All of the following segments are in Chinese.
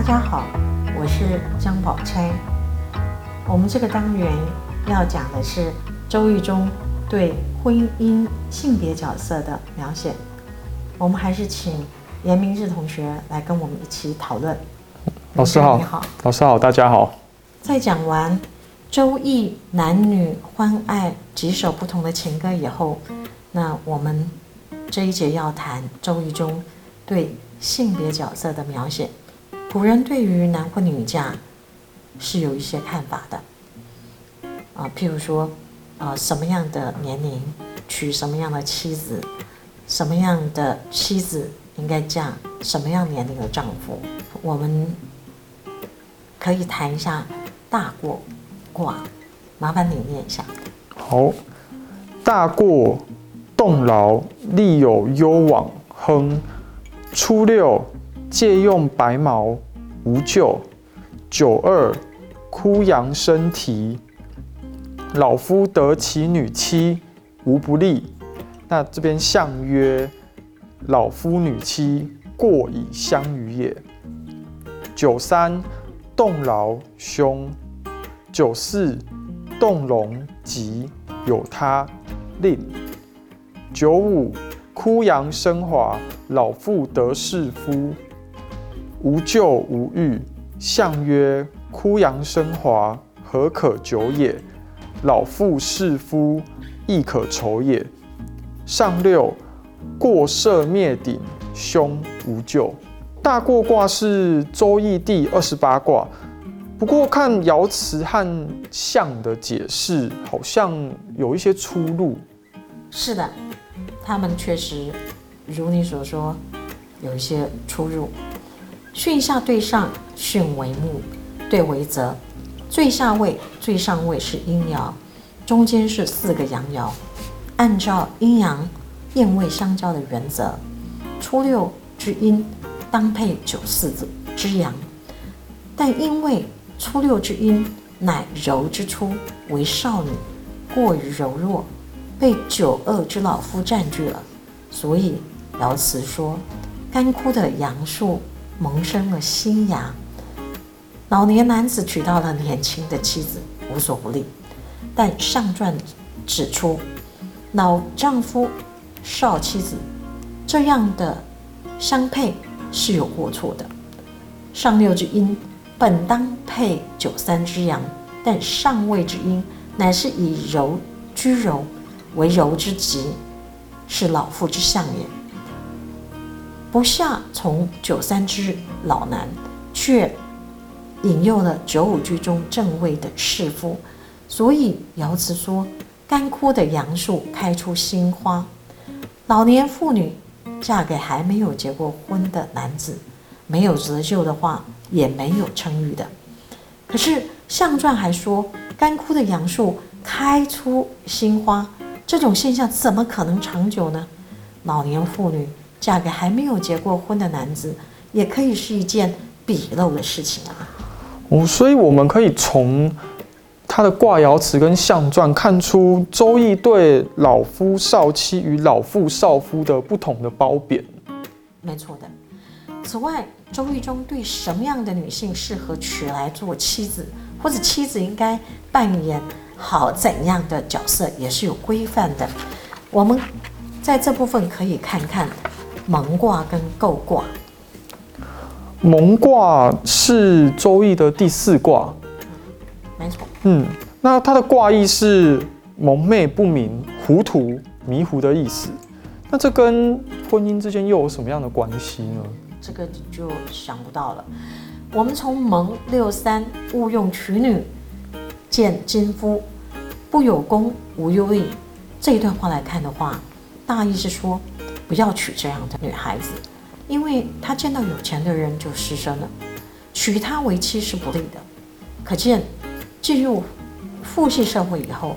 大家好，我是江宝钗。我们这个单元要讲的是周易中对婚姻性别角色的描写。我们还是请严明志同学来跟我们一起讨论。老师好，你好。老师好，大家好。在讲完周易男女欢爱几首不同的情歌以后，那我们这一节要谈周易中对性别角色的描写。古人对于男婚女嫁是有一些看法的啊，譬如说，啊，什么样的年龄娶什么样的妻子，什么样的妻子应该嫁什么样年龄的丈夫。我们可以谈一下大过卦，麻烦你念一下。好，大过，动劳，利有攸往，亨。初六。借用白毛无咎。九二，枯阳生啼。老夫得其女妻，无不利。那这边象曰：老夫女妻，过以相与也。九三，动劳凶。九四，动容吉，有他令。九五，枯阳生华，老妇得士夫。无咎无欲，象曰：枯阳生华，何可久也？老妇侍夫，亦可愁也。上六，过射灭顶，凶无咎。大过卦是周易第二十八卦，不过看爻辞和象的解释，好像有一些出入。是的，他们确实如你所说，有一些出入。巽下对上，巽为木，对为泽。最下位、最上位是阴爻，中间是四个阳爻。按照阴阳变位相交的原则，初六之阴当配九四之阳。但因为初六之阴乃柔之初，为少女，过于柔弱，被九二之老夫占据了，所以爻辞说：干枯的杨树。萌生了新芽，老年男子娶到了年轻的妻子，无所不利。但上传指出，老丈夫、少妻子这样的相配是有过错的。上六之阴本当配九三之阳，但上位之阴乃是以柔居柔为柔之极，是老妇之相也。不下从九三之老男，却引诱了九五居中正位的士夫，所以爻辞说：干枯的杨树开出新花。老年妇女嫁给还没有结过婚的男子，没有择旧的话，也没有称誉的。可是象传还说，干枯的杨树开出新花，这种现象怎么可能长久呢？老年妇女。嫁给还没有结过婚的男子，也可以是一件鄙陋的事情啊！哦，所以我们可以从他的卦爻辞跟象传看出周易对老夫少妻与老妇少夫的不同的褒贬。没错的。此外，周易中对什么样的女性适合娶来做妻子，或者妻子应该扮演好怎样的角色，也是有规范的。我们在这部分可以看看。蒙卦跟构卦，蒙卦是周易的第四卦，没错。嗯，那它的卦意是蒙昧不明、糊涂、迷糊的意思。那这跟婚姻之间又有什么样的关系呢？这个就想不到了。我们从蒙六三勿用娶女，见金夫，不有功无忧虑这一段话来看的话，大意是说。不要娶这样的女孩子，因为她见到有钱的人就失身了，娶她为妻是不利的。可见，进入父系社会以后，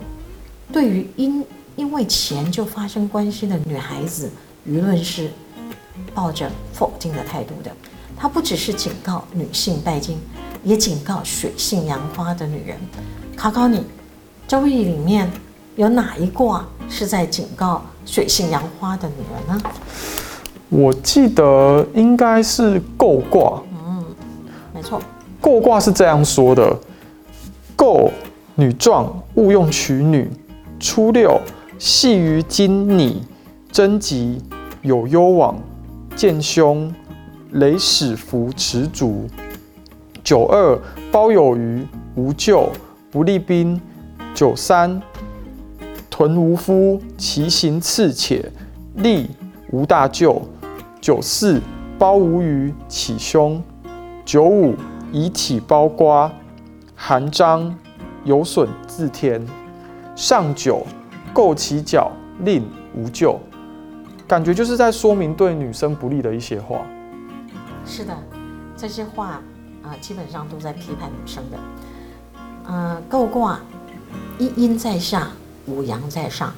对于因因为钱就发生关系的女孩子，舆论是抱着否定的态度的。他不只是警告女性拜金，也警告水性杨花的女人。考考你，《周易》里面有哪一卦是在警告？水性杨花的女人呢？我记得应该是构卦。嗯，没错。构卦是这样说的：构女壮，勿用取女。初六，系于金拟，贞吉，有攸往，见凶，雷始伏持足。九二，包有余，无咎，不利兵。九三，屯无夫，其行次且，立无大咎。九四，包无余，起凶。九五。以体包瓜，含章有损自天。上九构其脚，令无咎。感觉就是在说明对女生不利的一些话。是的，这些话啊，基本上都在批判女生的。呃，构卦一阴在下，五阳在上，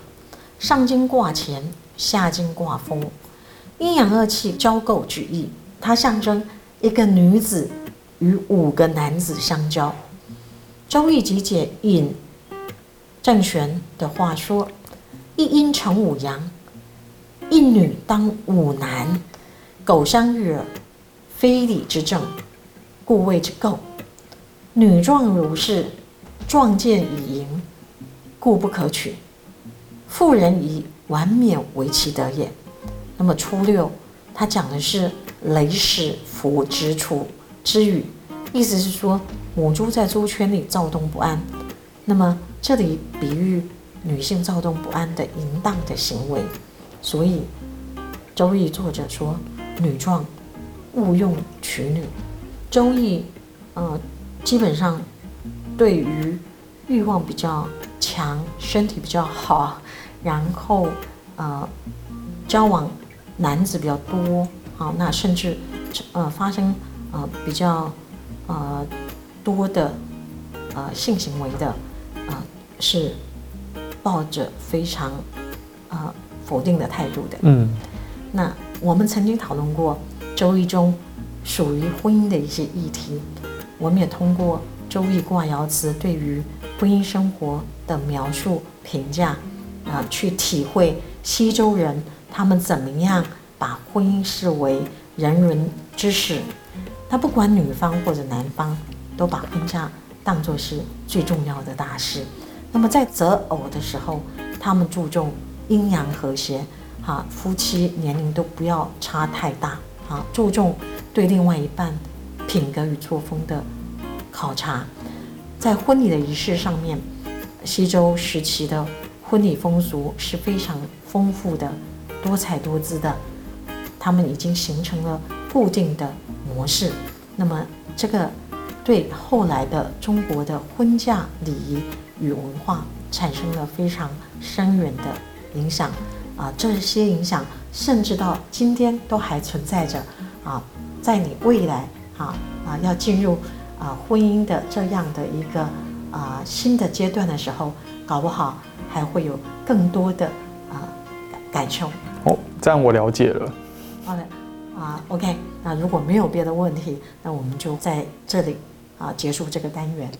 上经挂乾，下经挂风，阴阳二气交构聚义，它象征一个女子。与五个男子相交，《周易集解》引郑玄的话说：“一阴成五阳，一女当五男，苟相遇耳，非礼之政，故谓之构。女壮如是，壮健以盈，故不可取。妇人以完冕为其德也。”那么初六，他讲的是雷始伏之处。之语，意思是说母猪在猪圈里躁动不安。那么这里比喻女性躁动不安的淫荡的行为。所以《周易》作者说：“女壮，勿用娶女。”《周易》呃，基本上对于欲望比较强、身体比较好，然后呃交往男子比较多，啊，那甚至呃发生。呃，比较呃多的呃性行为的呃是抱着非常呃否定的态度的。嗯，那我们曾经讨论过《周易》中属于婚姻的一些议题，我们也通过《周易》卦爻辞对于婚姻生活的描述评价啊，去体会西周人他们怎么样把婚姻视为人伦之事。他不管女方或者男方，都把婚嫁当作是最重要的大事。那么在择偶的时候，他们注重阴阳和谐，哈，夫妻年龄都不要差太大，啊，注重对另外一半品格与作风的考察。在婚礼的仪式上面，西周时期的婚礼风俗是非常丰富的、多彩多姿的，他们已经形成了固定的。模式，那么这个对后来的中国的婚嫁礼仪与文化产生了非常深远的影响啊！这些影响甚至到今天都还存在着啊！在你未来啊啊要进入啊婚姻的这样的一个啊新的阶段的时候，搞不好还会有更多的啊感受。哦，这样我了解了。好的。啊，OK，那如果没有别的问题，那我们就在这里啊结束这个单元。